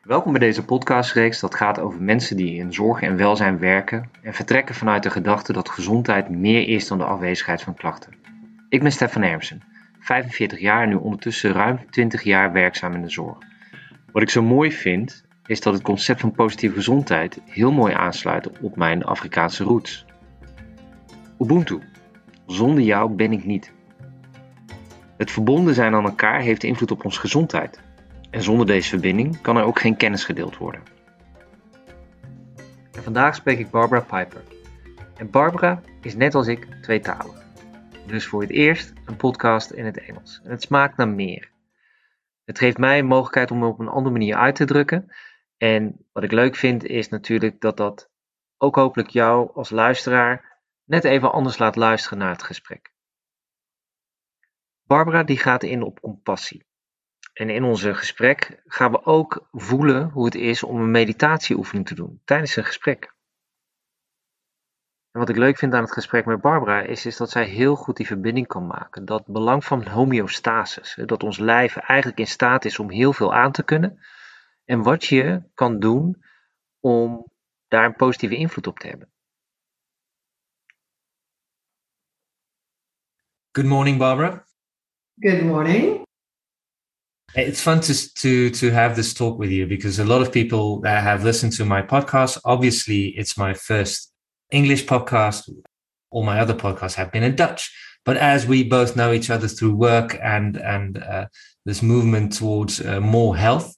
Welkom bij deze podcastreeks dat gaat over mensen die in zorg en welzijn werken en vertrekken vanuit de gedachte dat gezondheid meer is dan de afwezigheid van klachten. Ik ben Stefan Ermsen, 45 jaar en nu ondertussen ruim 20 jaar werkzaam in de zorg. Wat ik zo mooi vind, is dat het concept van positieve gezondheid heel mooi aansluit op mijn Afrikaanse roots. Ubuntu. Zonder jou ben ik niet. Het verbonden zijn aan elkaar heeft invloed op onze gezondheid. En zonder deze verbinding kan er ook geen kennis gedeeld worden. En vandaag spreek ik Barbara Piper. En Barbara is net als ik tweetalig. Dus voor het eerst een podcast in het Engels. En het smaakt naar meer. Het geeft mij een mogelijkheid om me op een andere manier uit te drukken. En wat ik leuk vind is natuurlijk dat dat ook hopelijk jou als luisteraar net even anders laat luisteren naar het gesprek. Barbara die gaat in op compassie. En in onze gesprek gaan we ook voelen hoe het is om een meditatieoefening te doen tijdens een gesprek. En wat ik leuk vind aan het gesprek met Barbara is, is dat zij heel goed die verbinding kan maken. Dat belang van homeostasis. Dat ons lijf eigenlijk in staat is om heel veel aan te kunnen. En wat je kan doen om daar een positieve invloed op te hebben. Good morning, Barbara. Good morning. It's fun to, to to have this talk with you because a lot of people that have listened to my podcast, obviously, it's my first English podcast. All my other podcasts have been in Dutch. But as we both know each other through work and and uh, this movement towards uh, more health,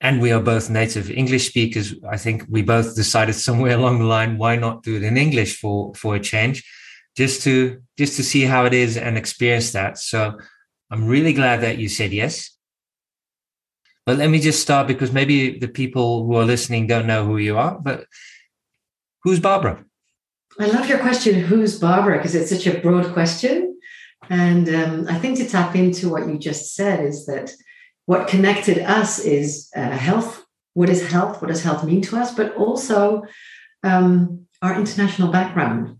and we are both native English speakers, I think we both decided somewhere along the line why not do it in English for for a change, just to just to see how it is and experience that. So I'm really glad that you said yes. But let me just start because maybe the people who are listening don't know who you are. But who's Barbara? I love your question, who's Barbara? Because it's such a broad question. And um, I think to tap into what you just said is that what connected us is uh, health. What is health? What does health mean to us? But also um, our international background.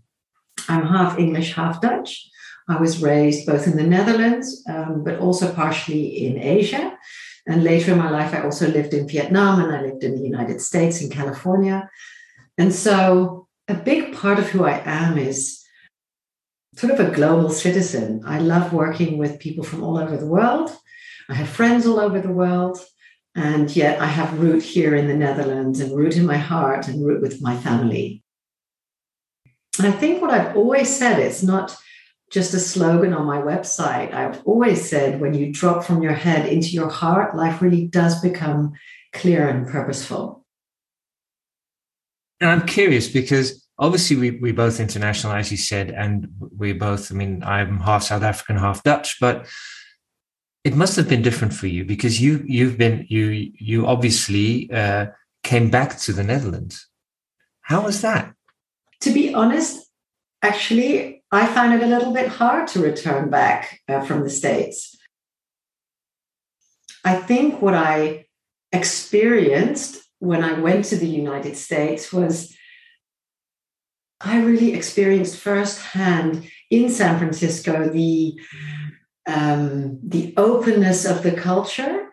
I'm half English, half Dutch. I was raised both in the Netherlands, um, but also partially in Asia. And later in my life, I also lived in Vietnam and I lived in the United States, in California. And so a big part of who I am is sort of a global citizen. I love working with people from all over the world. I have friends all over the world. And yet I have root here in the Netherlands and root in my heart and root with my family. And I think what I've always said, is not just a slogan on my website. I've always said when you drop from your head into your heart, life really does become clear and purposeful. And I'm curious because obviously we, we both international, as you said, and we both, I mean, I'm half South African, half Dutch, but it must have been different for you because you you've been you you obviously uh, came back to the Netherlands. How was that? To be honest, actually, I found it a little bit hard to return back uh, from the States. I think what I experienced when I went to the United States was I really experienced firsthand in San Francisco the um, the openness of the culture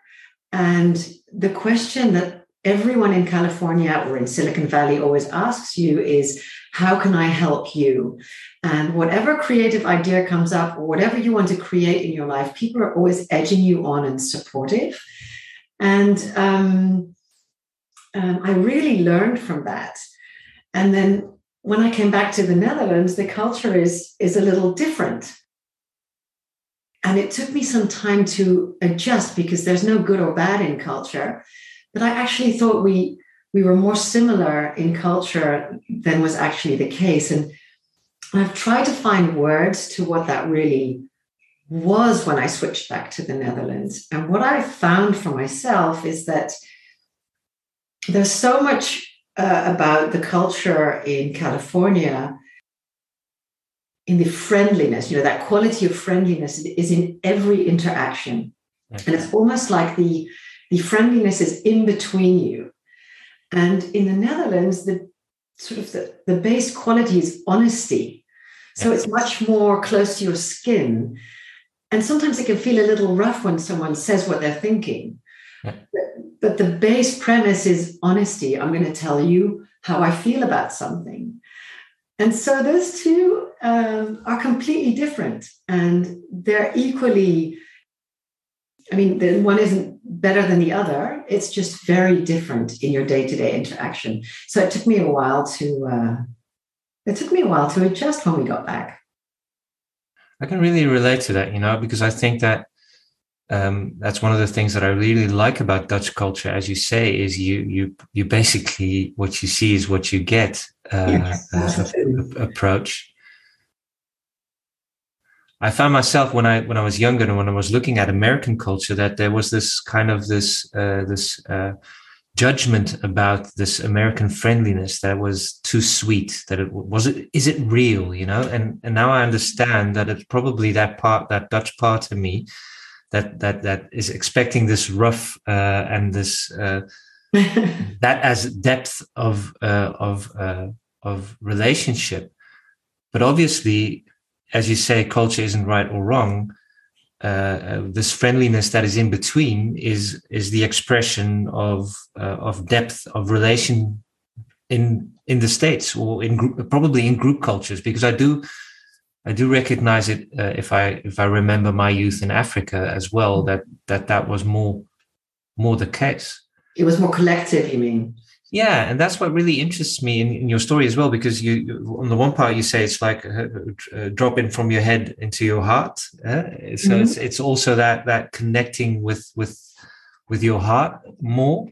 and the question that everyone in California or in Silicon Valley always asks you is how can I help you? And whatever creative idea comes up or whatever you want to create in your life, people are always edging you on and supportive. And um, um, I really learned from that. And then when I came back to the Netherlands, the culture is, is a little different. And it took me some time to adjust because there's no good or bad in culture. But I actually thought we we were more similar in culture than was actually the case. And I've tried to find words to what that really was when I switched back to the Netherlands. And what I found for myself is that there's so much uh, about the culture in California in the friendliness, you know, that quality of friendliness is in every interaction. Okay. And it's almost like the, the friendliness is in between you. And in the Netherlands, the sort of the, the base quality is honesty. So it's much more close to your skin. And sometimes it can feel a little rough when someone says what they're thinking. But, but the base premise is honesty. I'm going to tell you how I feel about something. And so those two um, are completely different and they're equally, I mean, the one isn't better than the other. It's just very different in your day to day interaction. So it took me a while to, uh, it took me a while to adjust when we got back. I can really relate to that, you know, because I think that um, that's one of the things that I really like about Dutch culture, as you say, is you you you basically what you see is what you get uh, yes, uh, approach. I found myself when I when I was younger and when I was looking at American culture that there was this kind of this uh, this uh, judgment about this American friendliness that was too sweet. That it was it is it real, you know? And and now I understand that it's probably that part that Dutch part of me that that that is expecting this rough uh, and this uh, that as depth of uh, of uh, of relationship. But obviously, as you say, culture isn't right or wrong. Uh, uh, this friendliness that is in between is is the expression of of depth of relation in in the states or in group, probably in group cultures because I do I do recognize it uh, if I if I remember my youth in Africa as well that that that was more more the case. It was more collective. You mean? Yeah, and that's what really interests me in, in your story as well, because you on the one part you say it's like a, a drop in from your head into your heart. Uh, so mm-hmm. it's it's also that that connecting with with with your heart more,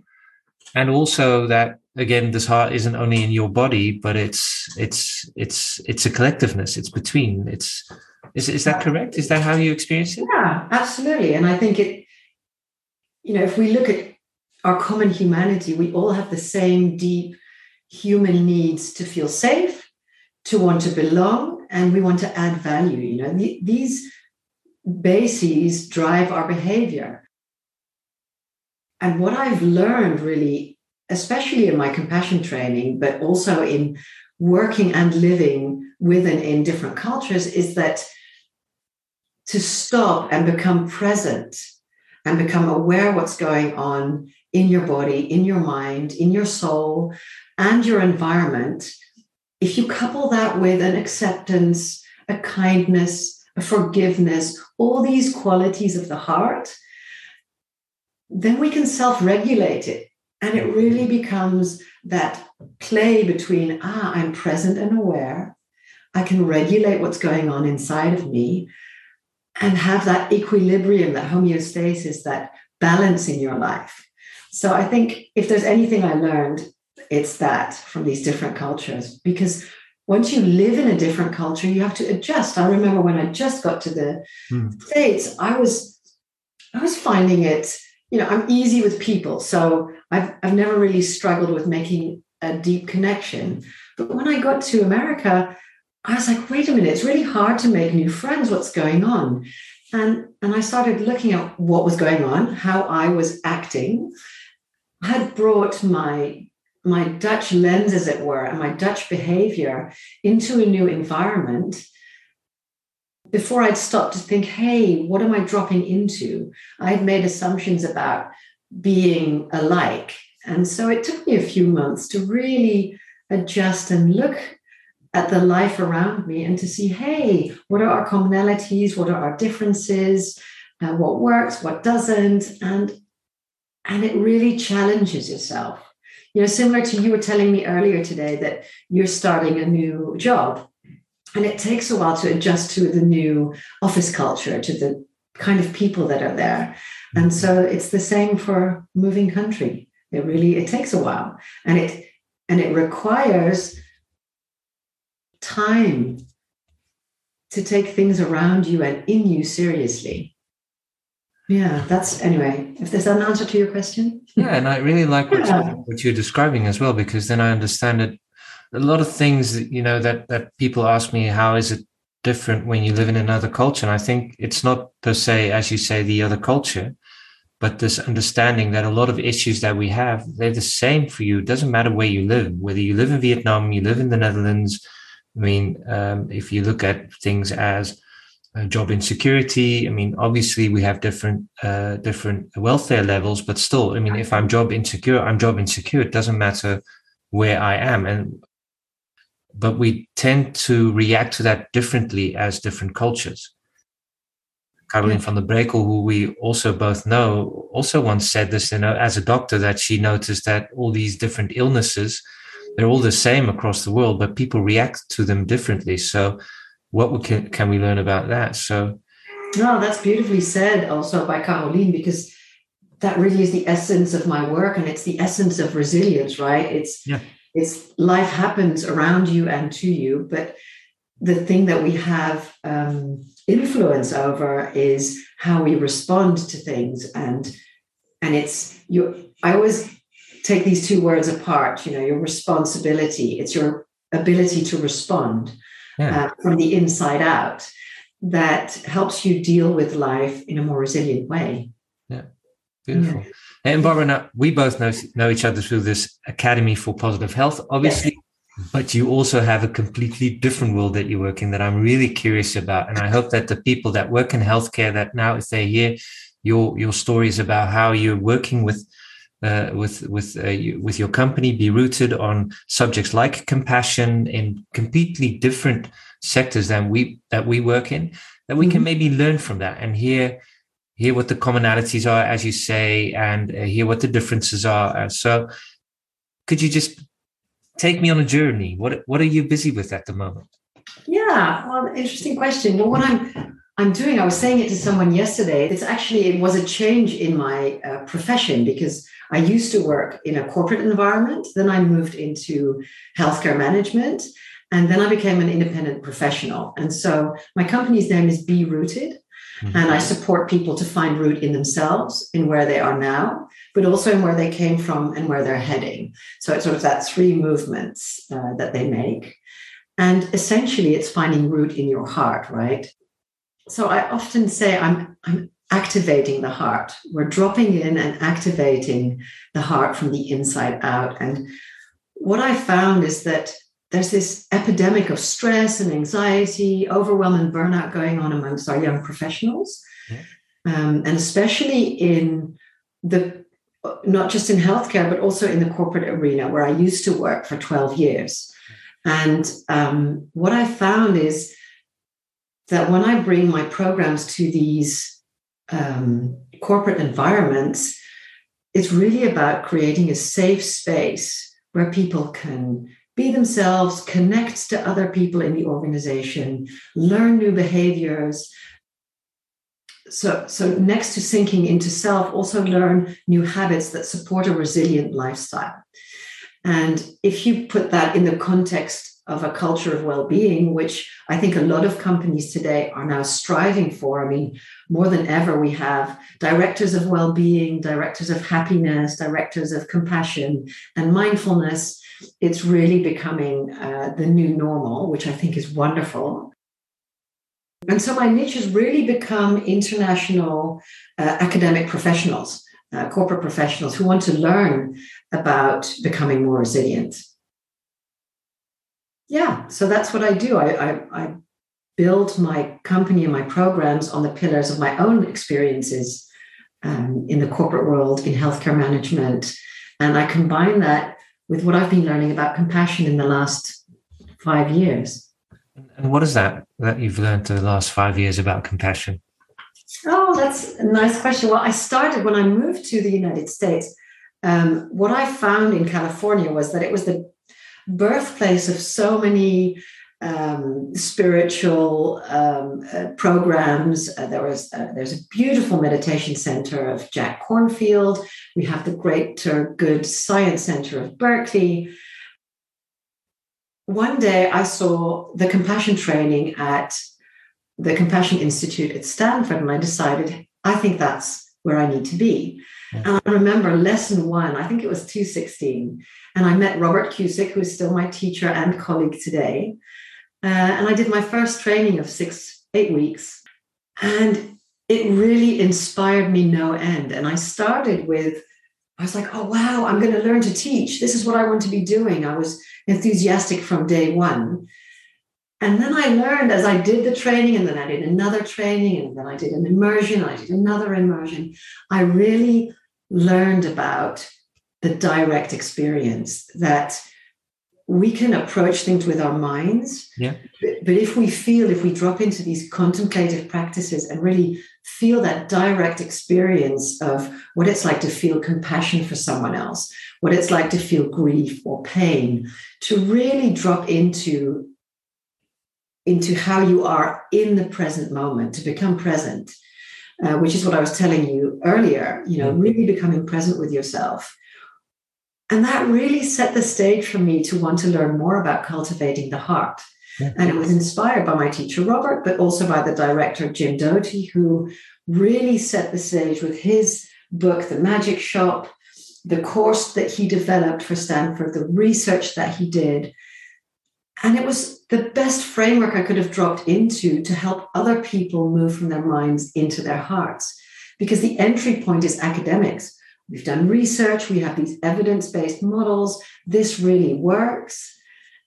and also that again this heart isn't only in your body but it's it's it's it's a collectiveness it's between it's is, is that correct is that how you experience it yeah absolutely and i think it you know if we look at our common humanity we all have the same deep human needs to feel safe to want to belong and we want to add value you know? These bases drive our behavior. And what i've learned really especially in my compassion training, but also in working and living with and in different cultures, is that to stop and become present and become aware what's going on in your body, in your mind, in your soul, and your environment. If you couple that with an acceptance, a kindness, a forgiveness, all these qualities of the heart, then we can self regulate it and it really becomes that play between, ah, I'm present and aware. I can regulate what's going on inside of me and have that equilibrium, that homeostasis, that balance in your life. So I think if there's anything I learned, it's that from these different cultures. Because once you live in a different culture, you have to adjust. I remember when I just got to the hmm. States, I was I was finding it you know, I'm easy with people. So I've, I've never really struggled with making a deep connection. But when I got to America, I was like, wait a minute, it's really hard to make new friends. What's going on? And, and I started looking at what was going on, how I was acting. Had brought my my Dutch lens, as it were, and my Dutch behavior into a new environment before I'd stopped to think, hey, what am I dropping into? I had made assumptions about being alike. And so it took me a few months to really adjust and look at the life around me and to see, hey, what are our commonalities? What are our differences? Uh, what works? What doesn't? And and it really challenges yourself. You know, similar to you were telling me earlier today that you're starting a new job and it takes a while to adjust to the new office culture to the kind of people that are there. And so it's the same for moving country. It really it takes a while and it and it requires time to take things around you and in you seriously yeah that's anyway if there's an answer to your question. Yeah and i really like what, yeah. what you're describing as well because then i understand it. A lot of things that you know that that people ask me how is it different when you live in another culture? And i think it's not per se as you say the other culture but this understanding that a lot of issues that we have they're the same for you. It doesn't matter where you live whether you live in vietnam you live in the netherlands. I mean um, if you look at things as uh, job insecurity. I mean, obviously we have different uh, different welfare levels, but still, I mean, if I'm job insecure, I'm job insecure. It doesn't matter where I am, and but we tend to react to that differently as different cultures. Caroline van der Brekel, who we also both know, also once said this, you know, as a doctor, that she noticed that all these different illnesses, they're all the same across the world, but people react to them differently. So what can, can we learn about that? So, no, that's beautifully said also by Caroline, because that really is the essence of my work and it's the essence of resilience, right? It's, yeah. it's life happens around you and to you, but the thing that we have um, influence over is how we respond to things and and it's you i always take these two words apart you know your responsibility it's your ability to respond yeah. uh, from the inside out that helps you deal with life in a more resilient way. Yeah, beautiful. Yeah. And Barbara, we both know, know each other through this Academy for Positive Health, obviously, yes. but you also have a completely different world that you work in that I'm really curious about. And I hope that the people that work in healthcare, that now if they hear your your stories about how you're working with uh, with with uh, you, with your company be rooted on subjects like compassion in completely different sectors than we that we work in that we mm-hmm. can maybe learn from that and hear hear what the commonalities are as you say and uh, hear what the differences are. Uh, so could you just take me on a journey? What what are you busy with at the moment? Yeah well interesting question. Well what i'm I'm doing, I was saying it to someone yesterday. It's actually, it was a change in my uh, profession because I used to work in a corporate environment. Then I moved into healthcare management. And then I became an independent professional. And so my company's name is Be Rooted. Mm-hmm. And I support people to find root in themselves, in where they are now, but also in where they came from and where they're heading. So it's sort of that three movements uh, that they make. And essentially, it's finding root in your heart, right? So I often say I'm I'm activating the heart. We're dropping in and activating the heart from the inside out. And what I found is that there's this epidemic of stress and anxiety, overwhelm and burnout going on amongst our young professionals, yeah. um, and especially in the not just in healthcare but also in the corporate arena where I used to work for 12 years. And um, what I found is that when I bring my programs to these um, corporate environments, it's really about creating a safe space where people can be themselves, connect to other people in the organization, learn new behaviors. So, so next to sinking into self, also learn new habits that support a resilient lifestyle. And if you put that in the context of a culture of well-being which i think a lot of companies today are now striving for. I mean more than ever we have directors of well-being directors of happiness directors of compassion and mindfulness. It's really becoming uh, the new normal which i think is wonderful. And so my niche has really become international uh, academic professionals uh, corporate professionals who want to learn about becoming more resilient yeah, so that's what I do. I, I, I build my company and my programs on the pillars of my own experiences um, in the corporate world, in healthcare management. And I combine that with what I've been learning about compassion in the last five years. And what is that that you've learned in the last five years about compassion? Oh, that's a nice question. Well, I started when I moved to the United States. Um, what I found in California was that it was the birthplace of so many um, spiritual um, uh, programs. Uh, there was uh, there's a beautiful meditation center of Jack Kornfield. We have the Greater Good Science Center of Berkeley. One day I saw the compassion training at the Compassion Institute at Stanford, and I decided I think that's where I need to be. And I remember lesson one, I think it was 216. And I met Robert Cusick, who is still my teacher and colleague today. Uh, and I did my first training of six, eight weeks. And it really inspired me no end. And I started with, I was like, oh, wow, I'm going to learn to teach. This is what I want to be doing. I was enthusiastic from day one. And then I learned as I did the training, and then I did another training, and then I did an immersion, I did another immersion. I really learned about the direct experience that we can approach things with our minds. Yeah. But, but if we feel, if we drop into these contemplative practices and really feel that direct experience of what it's like to feel compassion for someone else, what it's like to feel grief or pain, to really drop into into how you are in the present moment, to become present, uh, which is what I was telling you earlier, you know, really becoming present with yourself. And that really set the stage for me to want to learn more about cultivating the heart. Yeah. And it was inspired by my teacher, Robert, but also by the director, Jim Doty, who really set the stage with his book, The Magic Shop, the course that he developed for Stanford, the research that he did. And it was the best framework I could have dropped into to help other people move from their minds into their hearts. Because the entry point is academics. We've done research, we have these evidence based models. This really works.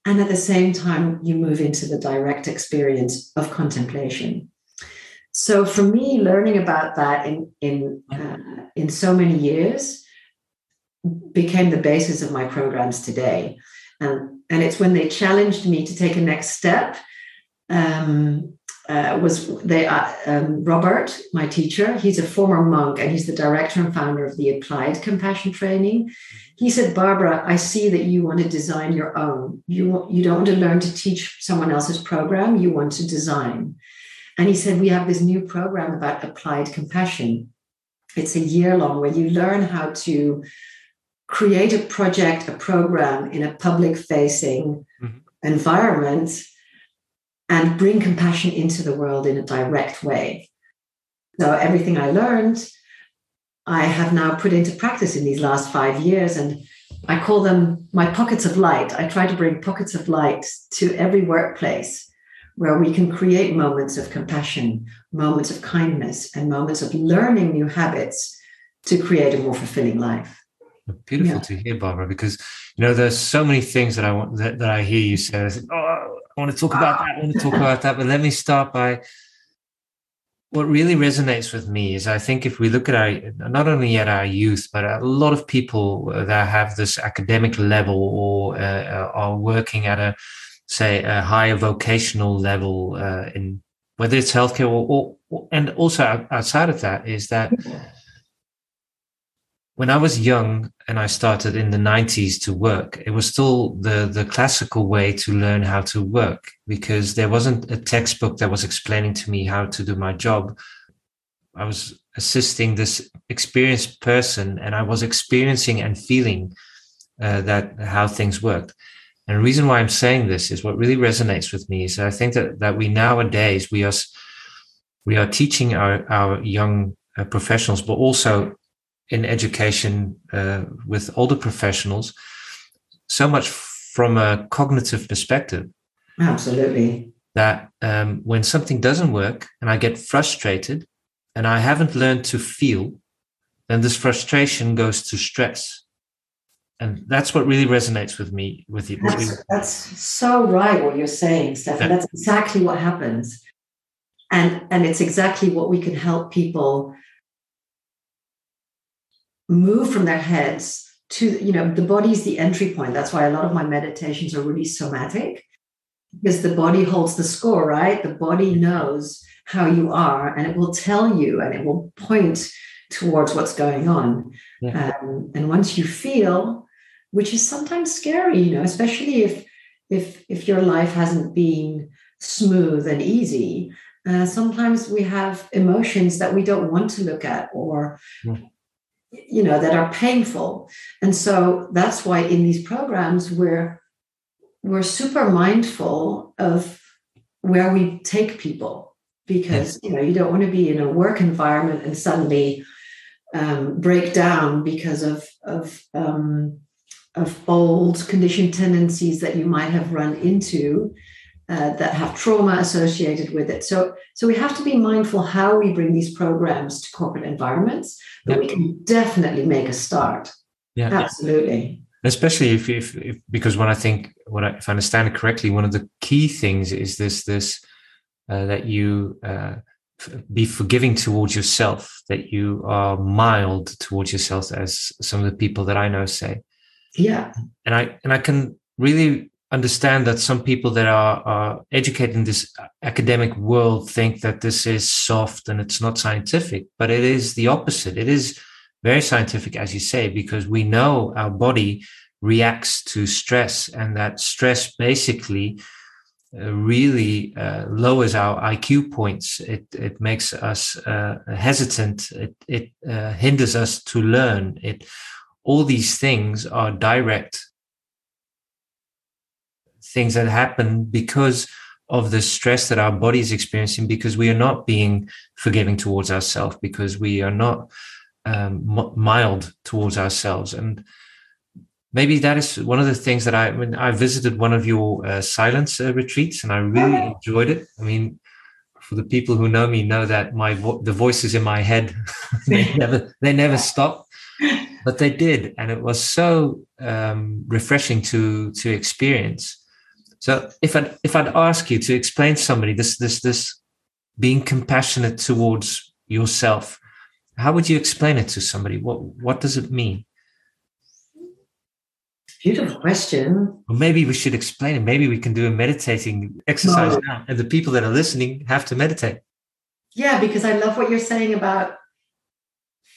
And at the same time, you move into the direct experience of contemplation. So for me, learning about that in, in, uh, in so many years became the basis of my programs today. Um, and it's when they challenged me to take a next step um, uh, was they uh, um, Robert, my teacher. He's a former monk and he's the director and founder of the Applied Compassion Training. He said, "Barbara, I see that you want to design your own. You you don't want to learn to teach someone else's program. You want to design." And he said, "We have this new program about applied compassion. It's a year long where you learn how to." Create a project, a program in a public facing mm-hmm. environment and bring compassion into the world in a direct way. So, everything I learned, I have now put into practice in these last five years. And I call them my pockets of light. I try to bring pockets of light to every workplace where we can create moments of compassion, moments of kindness, and moments of learning new habits to create a more fulfilling life. Beautiful yeah. to hear, Barbara, because you know there's so many things that I want that, that I hear you say. I say, oh, I want to talk about that. I want to talk about that. But let me start by what really resonates with me is I think if we look at our not only at our youth, but a lot of people that have this academic level or uh, are working at a say a higher vocational level uh, in whether it's healthcare or, or and also outside of that is that when I was young and I started in the 90s to work, it was still the, the classical way to learn how to work because there wasn't a textbook that was explaining to me how to do my job. I was assisting this experienced person and I was experiencing and feeling uh, that how things worked. And the reason why I'm saying this is what really resonates with me is I think that, that we nowadays, we are, we are teaching our, our young uh, professionals, but also in education uh, with older professionals so much from a cognitive perspective. Absolutely. That um, when something doesn't work and I get frustrated and I haven't learned to feel, then this frustration goes to stress. And that's what really resonates with me with you. That's, that's so right what you're saying, Stefan. Yeah. That's exactly what happens. And and it's exactly what we can help people move from their heads to you know the body is the entry point. That's why a lot of my meditations are really somatic because the body holds the score right? The body knows how you are and it will tell you and it will point towards what's going on. Yeah. um, and once you feel which is sometimes scary you know especially if if if your life hasn't been smooth and easy uh, sometimes we have emotions that we don't want to look at or yeah you know that are painful. And so that's why in these programs we're we're super mindful of where we take people. Because you know you don't want to be in a work environment and suddenly um, break down because of of um, of old conditioned tendencies that you might have run into uh, that have trauma associated with it. So, so we have to be mindful how we bring these programs to corporate environments, but we can definitely make a start. Yeah, absolutely. especially if, if, if because when I think when I, if I understand it correctly, one of the key things is this this uh, that you uh, be forgiving towards yourself, that you are mild towards yourself, as some of the people that I know say. Yeah, and I and I can really understand that some people that are, are educated in this academic world think that this is soft and it's not scientific, but it is the opposite. It is very scientific, as you say, because we know our body reacts to stress, and that stress basically uh, really uh, lowers our IQ points. It it makes us uh, hesitant. It it uh, hinders us to learn. It all these things are direct things that happen because of the stress that our body is experiencing because we are not being forgiving towards ourselves because we are not um, mild towards ourselves. And maybe that is one of the things that i when i visited one of your uh, silence uh, retreats and i really enjoyed it. I mean for the people who know me know that my vo- the voices in my head they never they never stop but they did. And it was so um, refreshing to to experience so if i if I'd ask you to explain to somebody this this this being compassionate towards yourself how would you explain it to somebody? What what does it mean? Beautiful question. Well, maybe we should explain it. Maybe we can do a meditating exercise no. now, and the people that are listening have to meditate. Yeah, because I love what you're saying about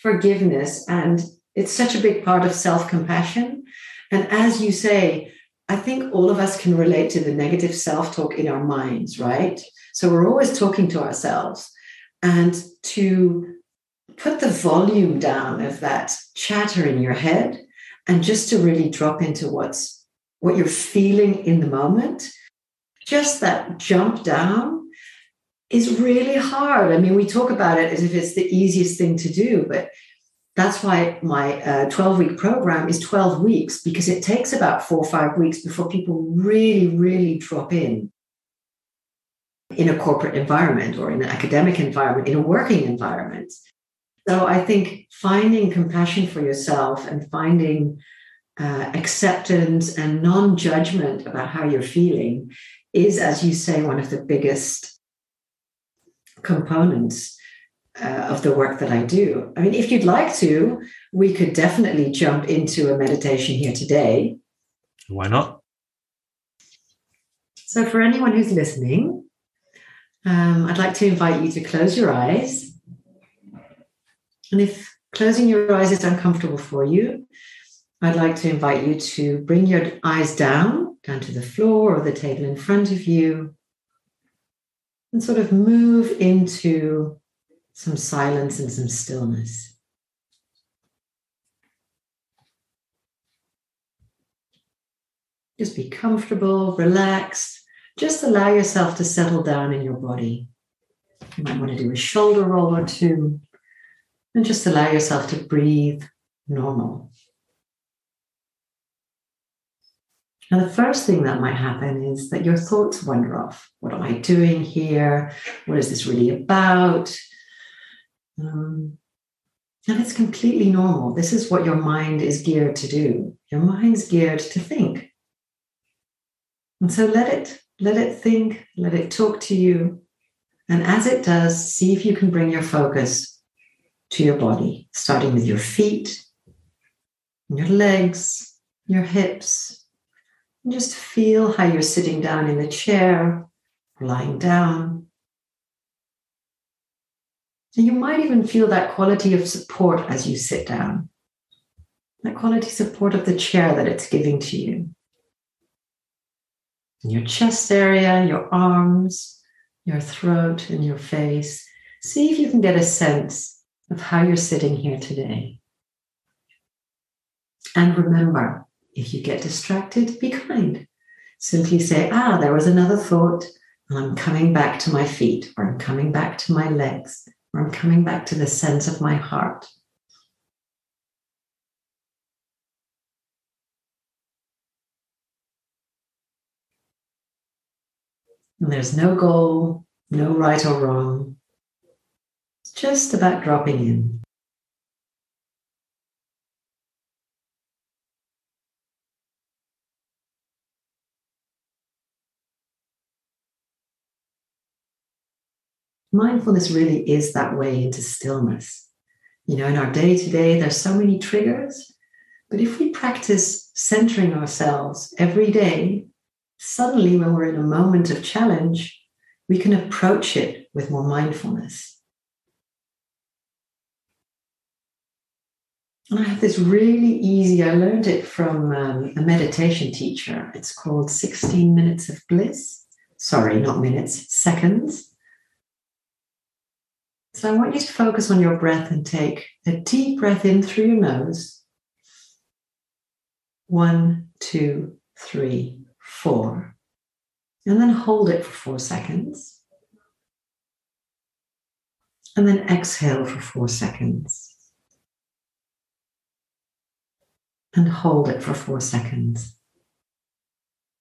forgiveness, and it's such a big part of self compassion. And as you say, I think all of us can relate to the negative self talk in our minds, right? So we're always talking to ourselves. And to put the volume down of that chatter in your head and just to really drop into what's what you're feeling in the moment just that jump down is really hard i mean we talk about it as if it's the easiest thing to do but that's why my uh, 12 week program is 12 weeks because it takes about four or five weeks before people really really drop in. In a corporate environment or in an academic environment in a working environment. So I think finding compassion for yourself and finding uh, acceptance and non judgment about how you're feeling is, as you say, one of the biggest components uh, of the work that I do. I mean, if you'd like to, we could definitely jump into a meditation here today. Why not? So, for anyone who's listening, um, I'd like to invite you to close your eyes and if closing your eyes is uncomfortable for you, I'd like to invite you to bring your eyes down, down to the floor or the table in front of you, and sort of move into some silence and some stillness. Just be comfortable, relaxed. Just allow yourself to settle down in your body. You might want to do a shoulder roll or two. And just allow yourself to breathe normal. Now, the first thing that might happen is that your thoughts wander off. What am I doing here? What is this really about? Um, and it's completely normal. This is what your mind is geared to do. Your mind's geared to think. And so let it, let it think, let it talk to you. And as it does, see if you can bring your focus to your body, starting with your feet, your legs, your hips. And just feel how you're sitting down in the chair, lying down. And you might even feel that quality of support as you sit down, that quality support of the chair that it's giving to you. Your chest area, your arms, your throat, and your face. See if you can get a sense of how you're sitting here today. And remember, if you get distracted, be kind. Simply say, ah, there was another thought, and I'm coming back to my feet, or I'm coming back to my legs, I'm coming back to the sense of my heart. And there's no goal, no right or wrong it's just about dropping in. Mindfulness really is that way into stillness. You know, in our day to day, there's so many triggers. But if we practice centering ourselves every day, suddenly when we're in a moment of challenge, we can approach it with more mindfulness. And I have this really easy, I learned it from um, a meditation teacher. It's called 16 Minutes of Bliss. Sorry, not minutes, seconds. So I want you to focus on your breath and take a deep breath in through your nose. One, two, three, four. And then hold it for four seconds. And then exhale for four seconds. and hold it for four seconds.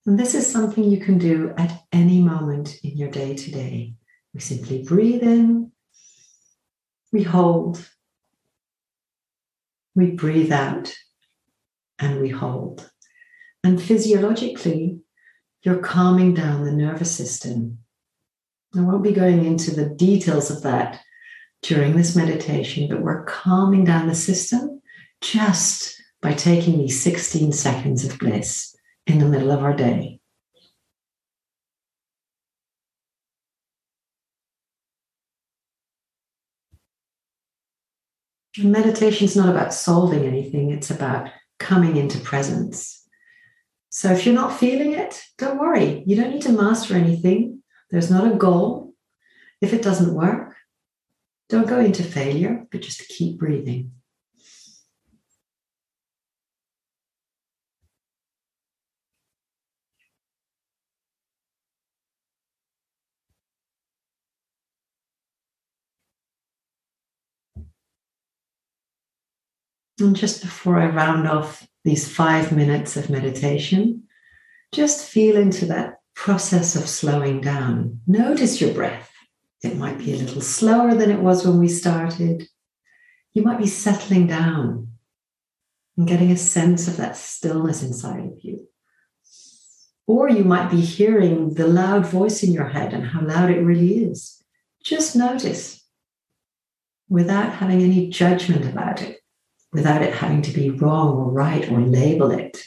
And this is something you can do at any moment in your day to day. We simply breathe in, we hold, we breathe out, and we hold. And physiologically, you're calming down the nervous system. I won't be going into the details of that during this meditation, but we're calming down the system just by taking these 16 seconds of bliss in the middle of our day. Meditation is not about solving anything, it's about coming into presence. So if you're not feeling it, don't worry. You don't need to master anything. There's not a goal. If it doesn't work, don't go into failure, but just keep breathing. And just before I round off these five minutes of meditation, just feel into that process of slowing down. Notice your breath. It might be a little slower than it was when we started. You might be settling down and getting a sense of that stillness inside of you. Or you might be hearing the loud voice in your head and how loud it really is. Just notice without having any judgment about it without it having to be wrong or right or label it.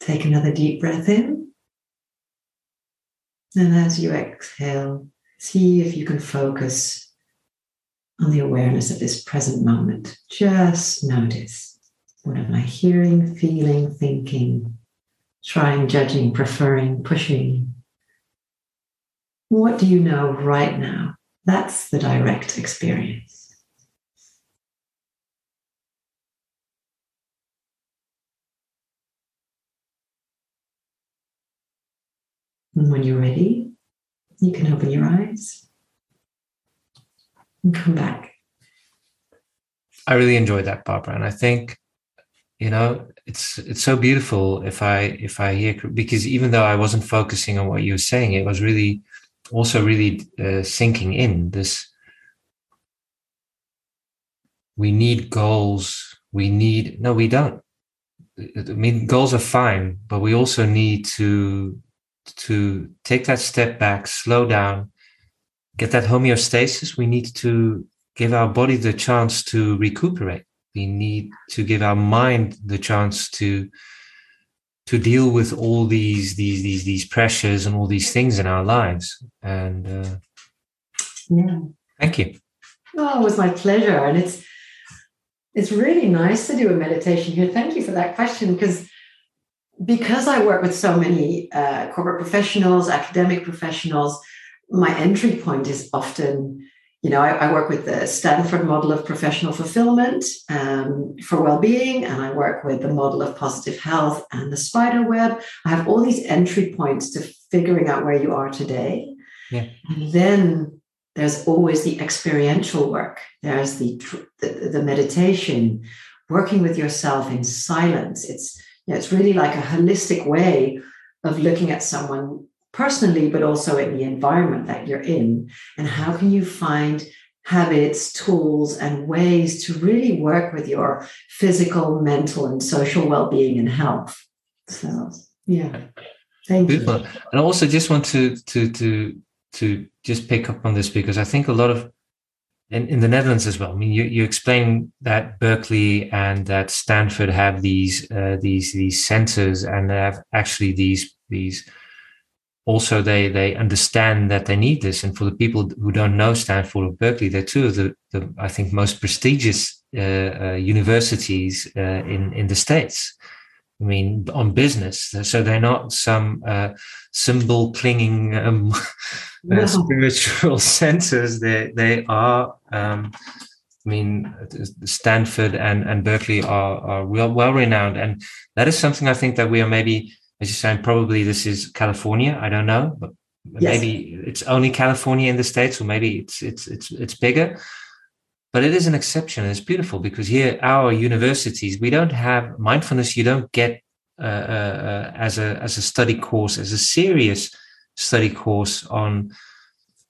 Take another deep breath in. And as you exhale, see if you can focus on the awareness of this present moment. Just notice what am I hearing, feeling, thinking, trying, judging, preferring, pushing. What do you know right now? That's the direct experience. And when you're ready, you can open your eyes and come back. I really enjoyed that, Barbara, and I think you know it's it's so beautiful if I if I hear because even though I wasn't focusing on what you were saying, it was really also really uh, sinking in this. We need goals. We need no, we don't. I mean, goals are fine, but we also need to to take that step back, slow down, get that homeostasis. We need to give our body the chance to recuperate. We need to give our mind the chance to to deal with all these these these these pressures and all these things in our lives. And uh, yeah, thank you. Oh, it was my pleasure, and it's it's really nice to do a meditation here. Thank you for that question because because I work with so many uh, corporate professionals, academic professionals, my entry point is often, you know, I, I work with the Stanford model of professional fulfillment um, for well-being, and I work with the model of positive health and the spider web. I have all these entry points to figuring out where you are today. Yeah. And then there's always the experiential work. There's the, the the meditation, working with yourself in silence. It's yeah, it's really like a holistic way of looking at someone personally, but also in the environment that you're in. And how can you find habits, tools, and ways to really work with your physical, mental, and social well being and health? So, yeah. Thank Beautiful. you. And I also just want to to to to just pick up on this because I think a lot of in, in the Netherlands as well. I mean, you, you explain that Berkeley and that Stanford have these uh, these these centers and they have actually these these also they they understand that they need this. And for the people who don't know Stanford or Berkeley, they're two of the, the I think most prestigious uh, uh, universities uh, in in the states. I mean, on business. So they're not some uh, symbol clinging um, no. spiritual centers. They they are. Um, I mean, Stanford and, and Berkeley are, are well, well renowned, and that is something I think that we are maybe, as you're saying, probably this is California. I don't know, but yes. maybe it's only California in the states, or maybe it's it's it's it's bigger but it is an exception. It's beautiful because here, our universities, we don't have mindfulness. You don't get uh, uh, uh, as a as a study course, as a serious study course on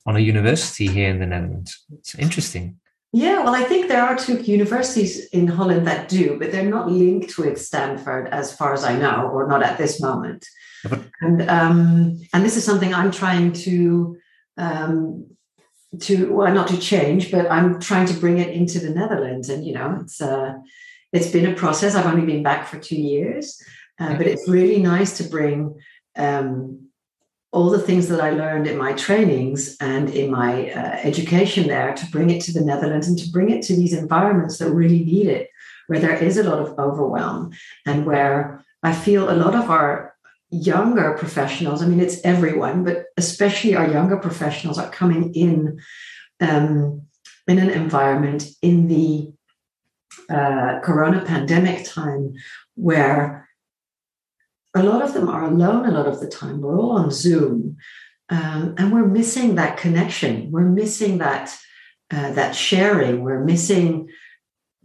on a university here in the Netherlands. It's interesting. Yeah, well, I think there are two universities in Holland that do, but they're not linked with Stanford, as far as I know, or not at this moment. and um, and this is something I'm trying to um, to well not to change but i'm trying to bring it into the netherlands and you know it's uh it's been a process. I've only been back for two years uh, but it's really nice to bring um all the things that i learned in my trainings and in my uh, education there to bring it to the netherlands and to bring it to these environments that really need it where there is a lot of overwhelm and where i feel a lot of our younger professionals, I mean, it's everyone, but especially our younger professionals are coming in um, in an environment in the uh, corona pandemic time where a lot of them are alone a lot of the time. We're all on Zoom. Um, and we're missing that connection. We're missing that uh, that sharing. We're missing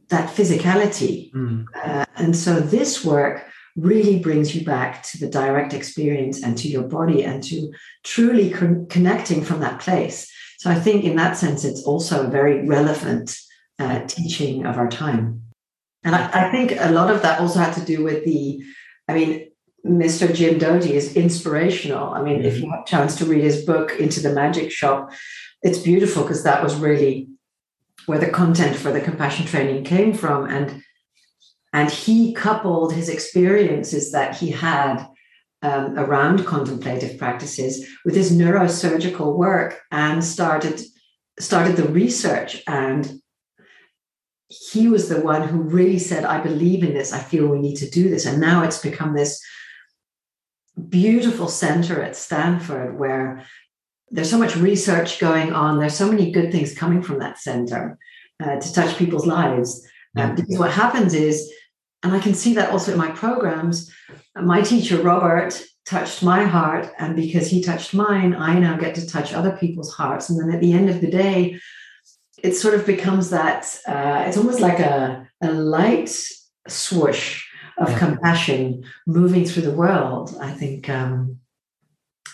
that physicality. Mm. Uh, and so this work really brings you back to the direct experience and to your body and to truly con- connecting from that place. So I think in that sense, it's also a very relevant uh, teaching of our time. And I, I, think a lot of that also had to do with the, I mean, Mr. Jim Doty is inspirational. I mean, mm-hmm. if you have a chance to read his book, Into the Magic Shop, it's beautiful because that was really where the content for the compassion training came from. And and he coupled his experiences that he had um, around contemplative practices with his neurosurgical work and started started the research. And he was the one who really said i believe in this. I feel we need to do this. And now it's become this beautiful center at stanford where there's so much research going on. There's so many good things coming from that center uh, to touch people's lives. Uh, because what happens is and I can see that also in my programs. My teacher, Robert, touched my heart. And because he touched mine, I now get to touch other people's hearts. And then at the end of the day, it sort of becomes that uh, it's almost like a, a light swoosh of yeah. compassion moving through the world. I think, um,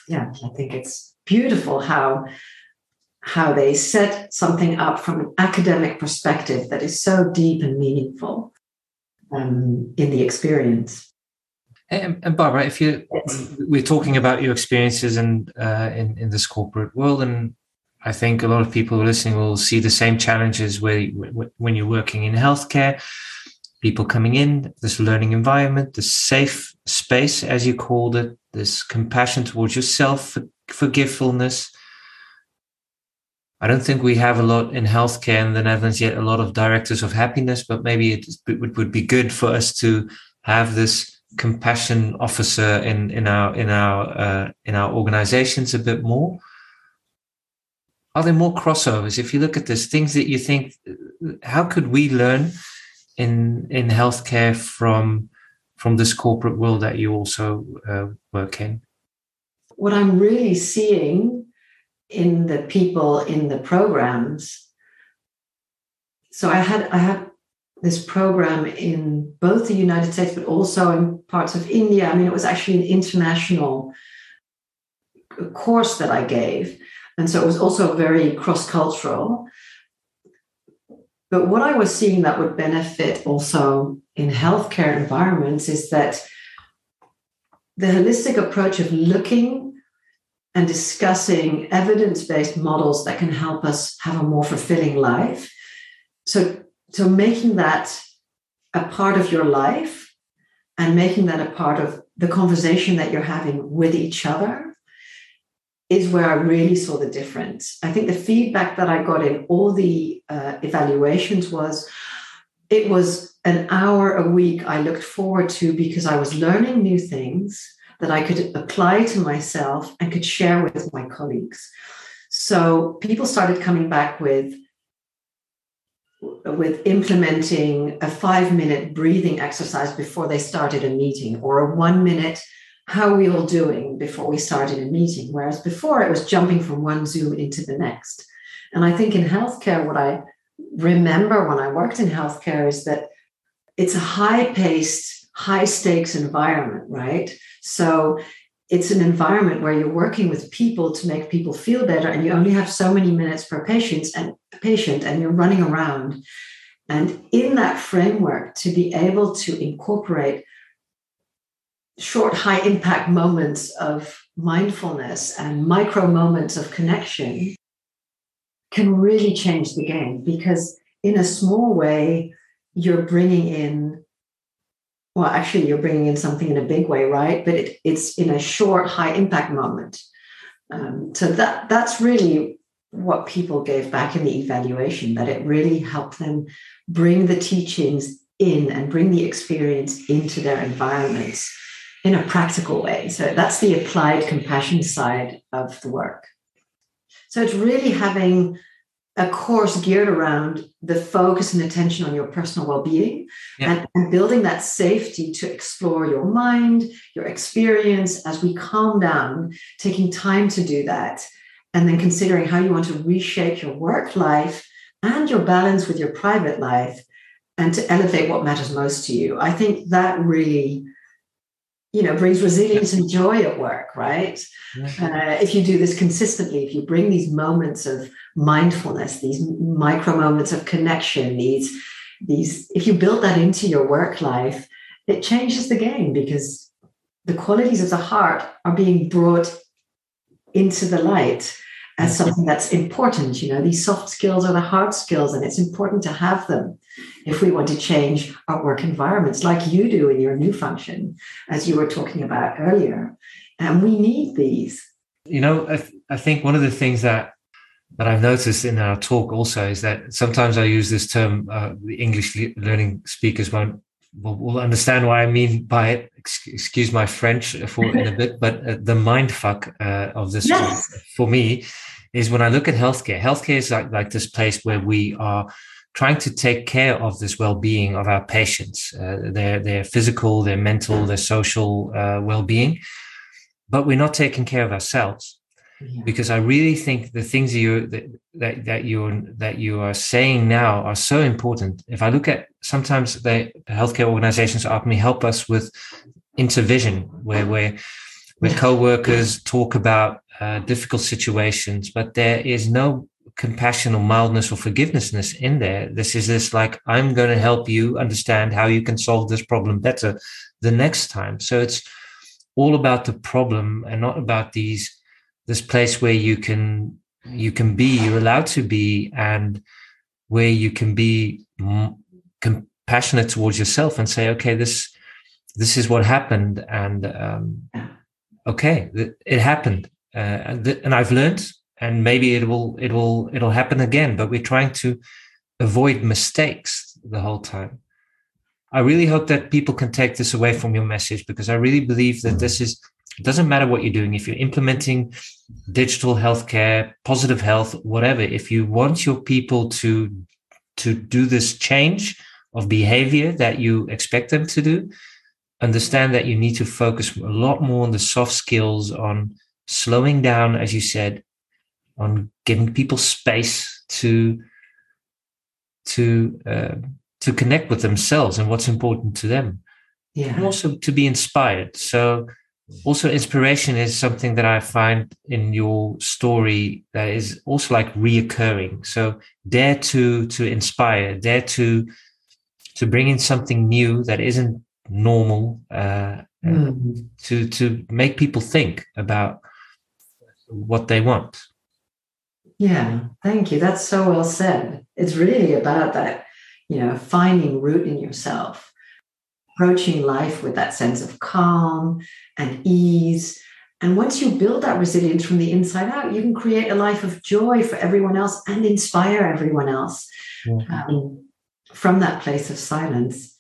yeah, I think it's beautiful how how they set something up from an academic perspective that is so deep and meaningful um, in the experience. And, and, Barbara, if you we're talking about your experiences and uh, in in this corporate world, and I think a lot of people listening will see the same challenges where when you're working in healthcare, people coming in, this learning environment, this safe space, as you called it, this compassion towards yourself, forgiveness, I don't think we have a lot in healthcare in the Netherlands yet, a lot of directors of happiness, but maybe it, it would be good for us to have this compassion officer in, in our in our uh, in our organizations a bit more. Are there more crossovers? If you look at this, things that you think, how could we learn in in healthcare from from this corporate world that you also uh, work in? What I'm really seeing in the people in the programs. So I had I had this program in both the United States, but also in parts of India. I mean, it was actually an international course that I gave. And so it was also very cross cultural. But what I was seeing that would benefit also in healthcare environments is that the holistic approach of looking and discussing evidence based models that can help us have a more fulfilling life. So, so making that a part of your life and making that a part of the conversation that you're having with each other is where I really saw the difference. I think the feedback that I got in all the uh, evaluations was it was an hour a week I looked forward to because I was learning new things that I could apply to myself and could share with my colleagues. So people started coming back with with implementing a five minute breathing exercise before they started a meeting or a one minute how are we all doing before we started a meeting whereas before it was jumping from one zoom into the next and i think in healthcare what i remember when i worked in healthcare is that it's a high paced high stakes environment right? So it's an environment where you're working with people to make people feel better and you only have so many minutes per patient and patient and you're running around. And in that framework to be able to incorporate short high impact moments of mindfulness and micro moments of connection can really change the game because in a small way you're bringing in well, actually, you're bringing in something in a big way, right? But it, it's in a short, high impact moment. Um, so that that's really what people gave back in the evaluation. That it really helped them bring the teachings in and bring the experience into their environments in a practical way. So that's the applied compassion side of the work. So it's really having a course geared around the focus and attention on your personal well-being yeah. and, and, building that safety to explore your mind your experience as we calm down taking time to do that and then considering how you want to reshape your work life and your balance with your private life and to elevate what matters most to you i think that really you know brings resilience and joy at work right? Uh, if you do this consistently if you bring these moments of mindfulness these micro moments of connection these these if you build that into your work life it changes the game because the qualities of the heart are being brought into the light as something that's important. You know, these soft skills are the hard skills, and it's important to have them if we want to change our work environments, like you do in your new function, as you were talking about earlier. And we need these. You know, I, th- I think one of the things that that I've noticed in our talk also is that sometimes I use this term. Uh, the English learning speakers won't will, will understand what I mean by it. Excuse my French for in a bit, but uh, the mind fuck uh, of this yes. for me is when I look at healthcare. Healthcare is like, like this place where we are trying to take care of this well-being of our patients, uh, their their physical, their mental, their social uh, well-being, but we're not taking care of ourselves. Yeah. Because I really think the things you that, that that you that you are saying now are so important. If I look at sometimes the healthcare organizations ask me help us with intervision, where where where co-workers talk about uh, difficult situations, but there is no compassion or mildness or forgivenessness in there. This is this like, I'm going to help you understand how you can solve this problem better the next time. So it's all about the problem and not about these, this place where you can, you can be, you're allowed to be, and where you can be compassionate towards yourself and say, okay, this, this is what happened. And, um, okay, it happened uh, and, th- and I've learned, and maybe it will it will it'll happen again. But we're trying to avoid mistakes the whole time. I really hope that people can take this away from your message because I really believe that this is it doesn't matter what you're doing if you're implementing digital healthcare positive health whatever if you want your people to to do this change of behavior that you expect them to do understand that you need to focus a lot more on the soft skills on slowing down, as you said, on giving people space to to uh, to connect with themselves and what's important to them, yeah. and also to be inspired. So, also inspiration is something that I find in your story that is also like reoccurring. So, dare to to inspire, dare to to bring in something new that isn't normal uh, mm. to to make people think about what they want. Yeah, thank you. That's so well said. It's really about that, you know, finding root in yourself, approaching life with that sense of calm and ease. And once you build that resilience from the inside out, you can create a life of joy for everyone else and inspire everyone else um, from that place of silence.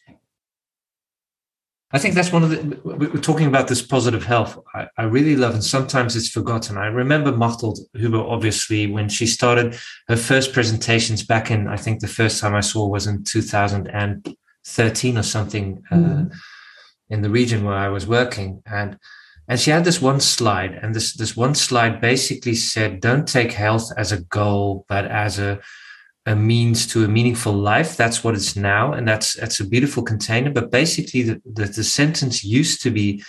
I think that's one of the we're talking about this positive health. I, I, really love, and sometimes it's forgotten. I remember Machteld Huber, obviously, when she started her first presentations back in, I think the first time I saw was in 2013 or something mm. uh, in the region where I was working. And and she had this one slide, and this this one slide basically said, "Don't take health as a goal, but as a a means to a meaningful life. That's what it's now, and that's that's a beautiful container. But basically, the the, the sentence used to be,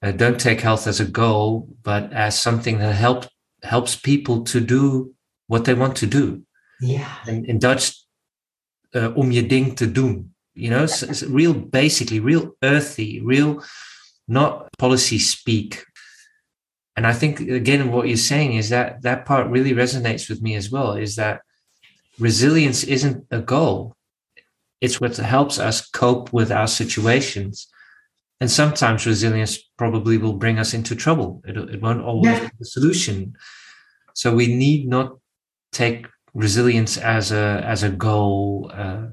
uh, "Don't take health as a goal, but as something that help helps people to do what they want to do." Yeah. In, in Dutch, uh, om je ding te doen. You know, it's real, basically, real earthy, real, not policy speak, and i think again what you're saying is that that part really resonates with me as well is that resilience isn't a goal. It's what helps us cope with our situations. And sometimes resilience probably will bring us into trouble. It, it won't always yeah. be the solution. So we need not take resilience as a as a goal uh,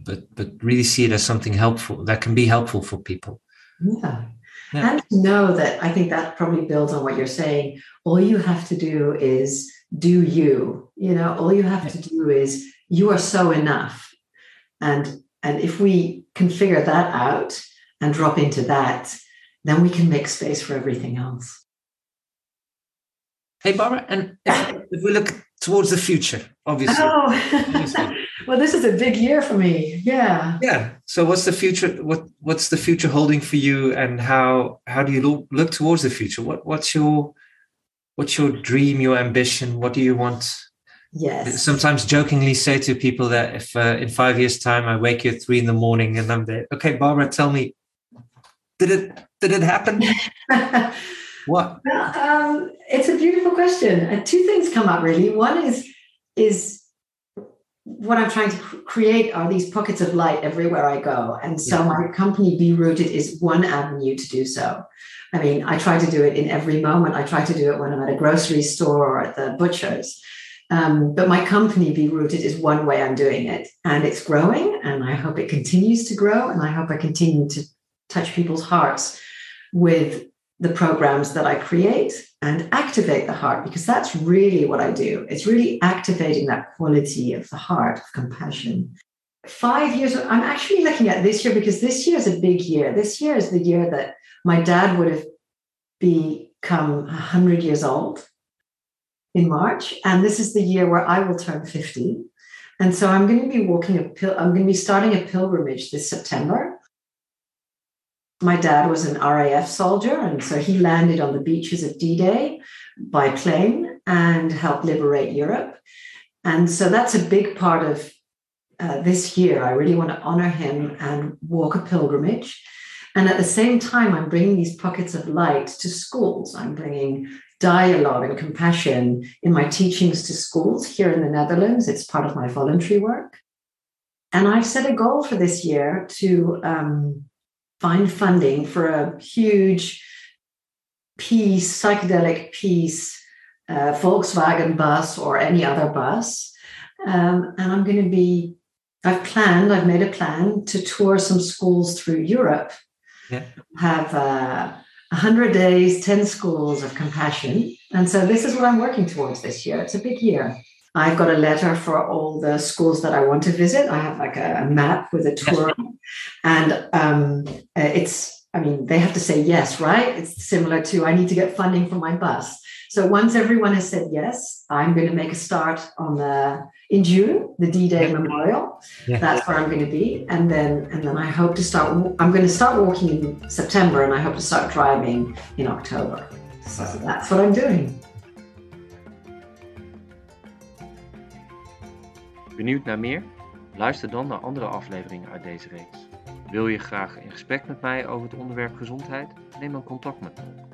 but but really see it as something helpful that can be helpful for people yeah yeah. And know that I think that probably builds on what you're saying. All you have to do is do you. You know, all you have to do is you are so enough. And and if we can figure that out and drop into that, then we can make space for everything else. Hey, Barbara, and if, if we look towards the future, obviously. Oh. well, this is a big year for me. Yeah. Yeah. So, what's the future? What What's the future holding for you, and how how do you look, look towards the future? What What's your What's your dream? Your ambition? What do you want? Yes. Sometimes jokingly say to people that if uh, in five years' time I wake you at three in the morning and I'm there, okay, Barbara, tell me, did it did it happen? what? Well, um, it's a beautiful question. And two things come up really. One is is what I'm trying to create are these pockets of light everywhere I go. And so yeah. my company Be Rooted is one avenue to do so. I mean, I try to do it in every moment. I try to do it when I'm at a grocery store or at the butcher's. Um, but my company Be Rooted is one way I'm doing it. And it's growing. And I hope it continues to grow. And I hope I continue to touch people's hearts with the programs that I create and activate the heart because that's really what I do. It's really activating that quality of the heart of compassion. Five years, I'm actually looking at this year because this year is a big year. This year is the year that my dad would have become 100 years old in March. And this is the year where I will turn 50. And so I'm going to be walking a pil- I'm going to be starting a pilgrimage this September my dad was an RAF soldier, and so he landed on the beaches of D Day by plane and helped liberate Europe. And so that's a big part of uh, this year. I really want to honor him and walk a pilgrimage. And at the same time, I'm bringing these pockets of light to schools. I'm bringing dialogue and compassion in my teachings to schools here in the Netherlands. It's part of my voluntary work. And I've set a goal for this year to um, find funding for a huge piece, psychedelic piece, uh, Volkswagen bus or any other bus. Um, and I'm going to be, I've planned, I've made a plan to tour some schools through Europe, yeah. have uh, 100 days, 10 schools of compassion. And so this is what I'm working towards this year. It's a big year. I've got a letter for all the schools that I want to visit. I have like a, a map with a tour, and um, uh, it's. I mean, they have to say yes, right? It's similar to I need to get funding for my bus. So once everyone has said yes, I'm going to make a start on the in June, the D-Day Memorial. Yeah. That's where I'm going to be, and then and then I hope to start. I'm going to start walking in September, and I hope to start driving in October. So that's what I'm doing. Benieuwd naar meer? Luister dan naar andere afleveringen uit deze reeks. Wil je graag in gesprek met mij over het onderwerp gezondheid? Neem dan contact met me